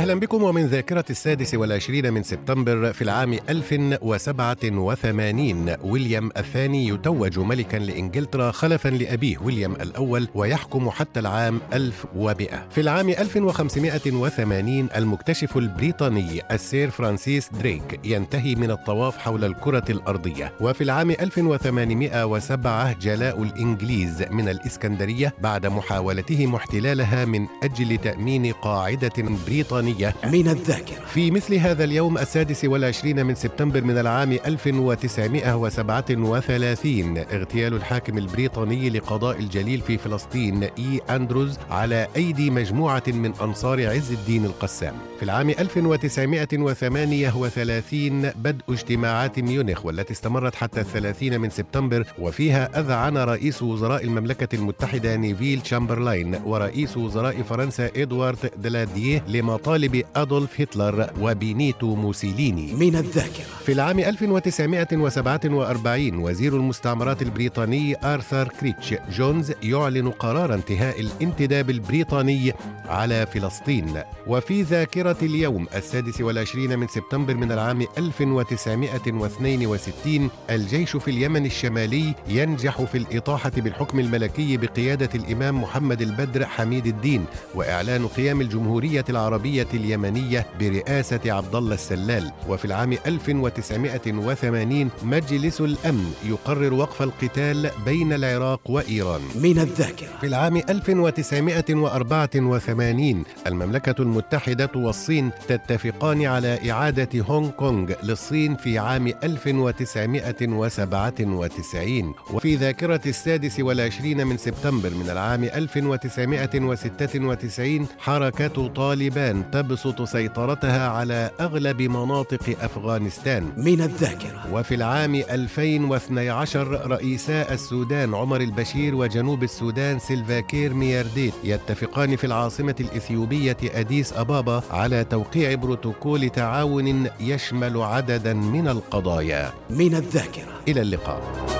أهلا بكم ومن ذاكرة السادس والعشرين من سبتمبر في العام 1087 ويليام الثاني يتوج ملكا لإنجلترا خلفا لأبيه ويليام الأول ويحكم حتى العام 1100 في العام 1580 المكتشف البريطاني السير فرانسيس دريك ينتهي من الطواف حول الكرة الأرضية. وفي العام 1807 جلاء الإنجليز من الإسكندرية بعد محاولتهم احتلالها من أجل تأمين قاعدة بريطانية الوطنية من الذاكرة. في مثل هذا اليوم السادس والعشرين من سبتمبر من العام 1937 اغتيال الحاكم البريطاني لقضاء الجليل في فلسطين إي أندروز على أيدي مجموعة من أنصار عز الدين القسام. في العام 1938 بدء اجتماعات ميونخ والتي استمرت حتى الثلاثين من سبتمبر وفيها أذعن رئيس وزراء المملكة المتحدة نيفيل تشامبرلاين ورئيس وزراء فرنسا إدوارد دلاديه لمطالب مطالب أدولف هتلر وبينيتو موسيليني من الذاكرة. في العام 1947 وزير المستعمرات البريطاني آرثر كريتش جونز يعلن قرار انتهاء الانتداب البريطاني على فلسطين. وفي ذاكرة اليوم السادس والعشرين من سبتمبر من العام 1962 الجيش في اليمن الشمالي ينجح في الإطاحة بالحكم الملكي بقيادة الإمام محمد البدر حميد الدين وإعلان قيام الجمهورية العربية اليمنية برئاسة عبد الله السلال وفي العام 1980 مجلس الأمن يقرر وقف القتال بين العراق وإيران. من الذاكرة. في العام 1984 المملكة المتحدة والصين تتفقان على إعادة هونغ كونغ للصين في عام 1997 وفي ذاكرة السادس والعشرين من سبتمبر من العام 1996 حركة طالبان تبسط سيطرتها على أغلب مناطق أفغانستان. من الذاكرة. وفي العام 2012 رئيسا السودان عمر البشير وجنوب السودان سيلفاكير ميارديت يتفقان في العاصمة الإثيوبية أديس أبابا على توقيع بروتوكول تعاون يشمل عددا من القضايا. من الذاكرة. إلى اللقاء.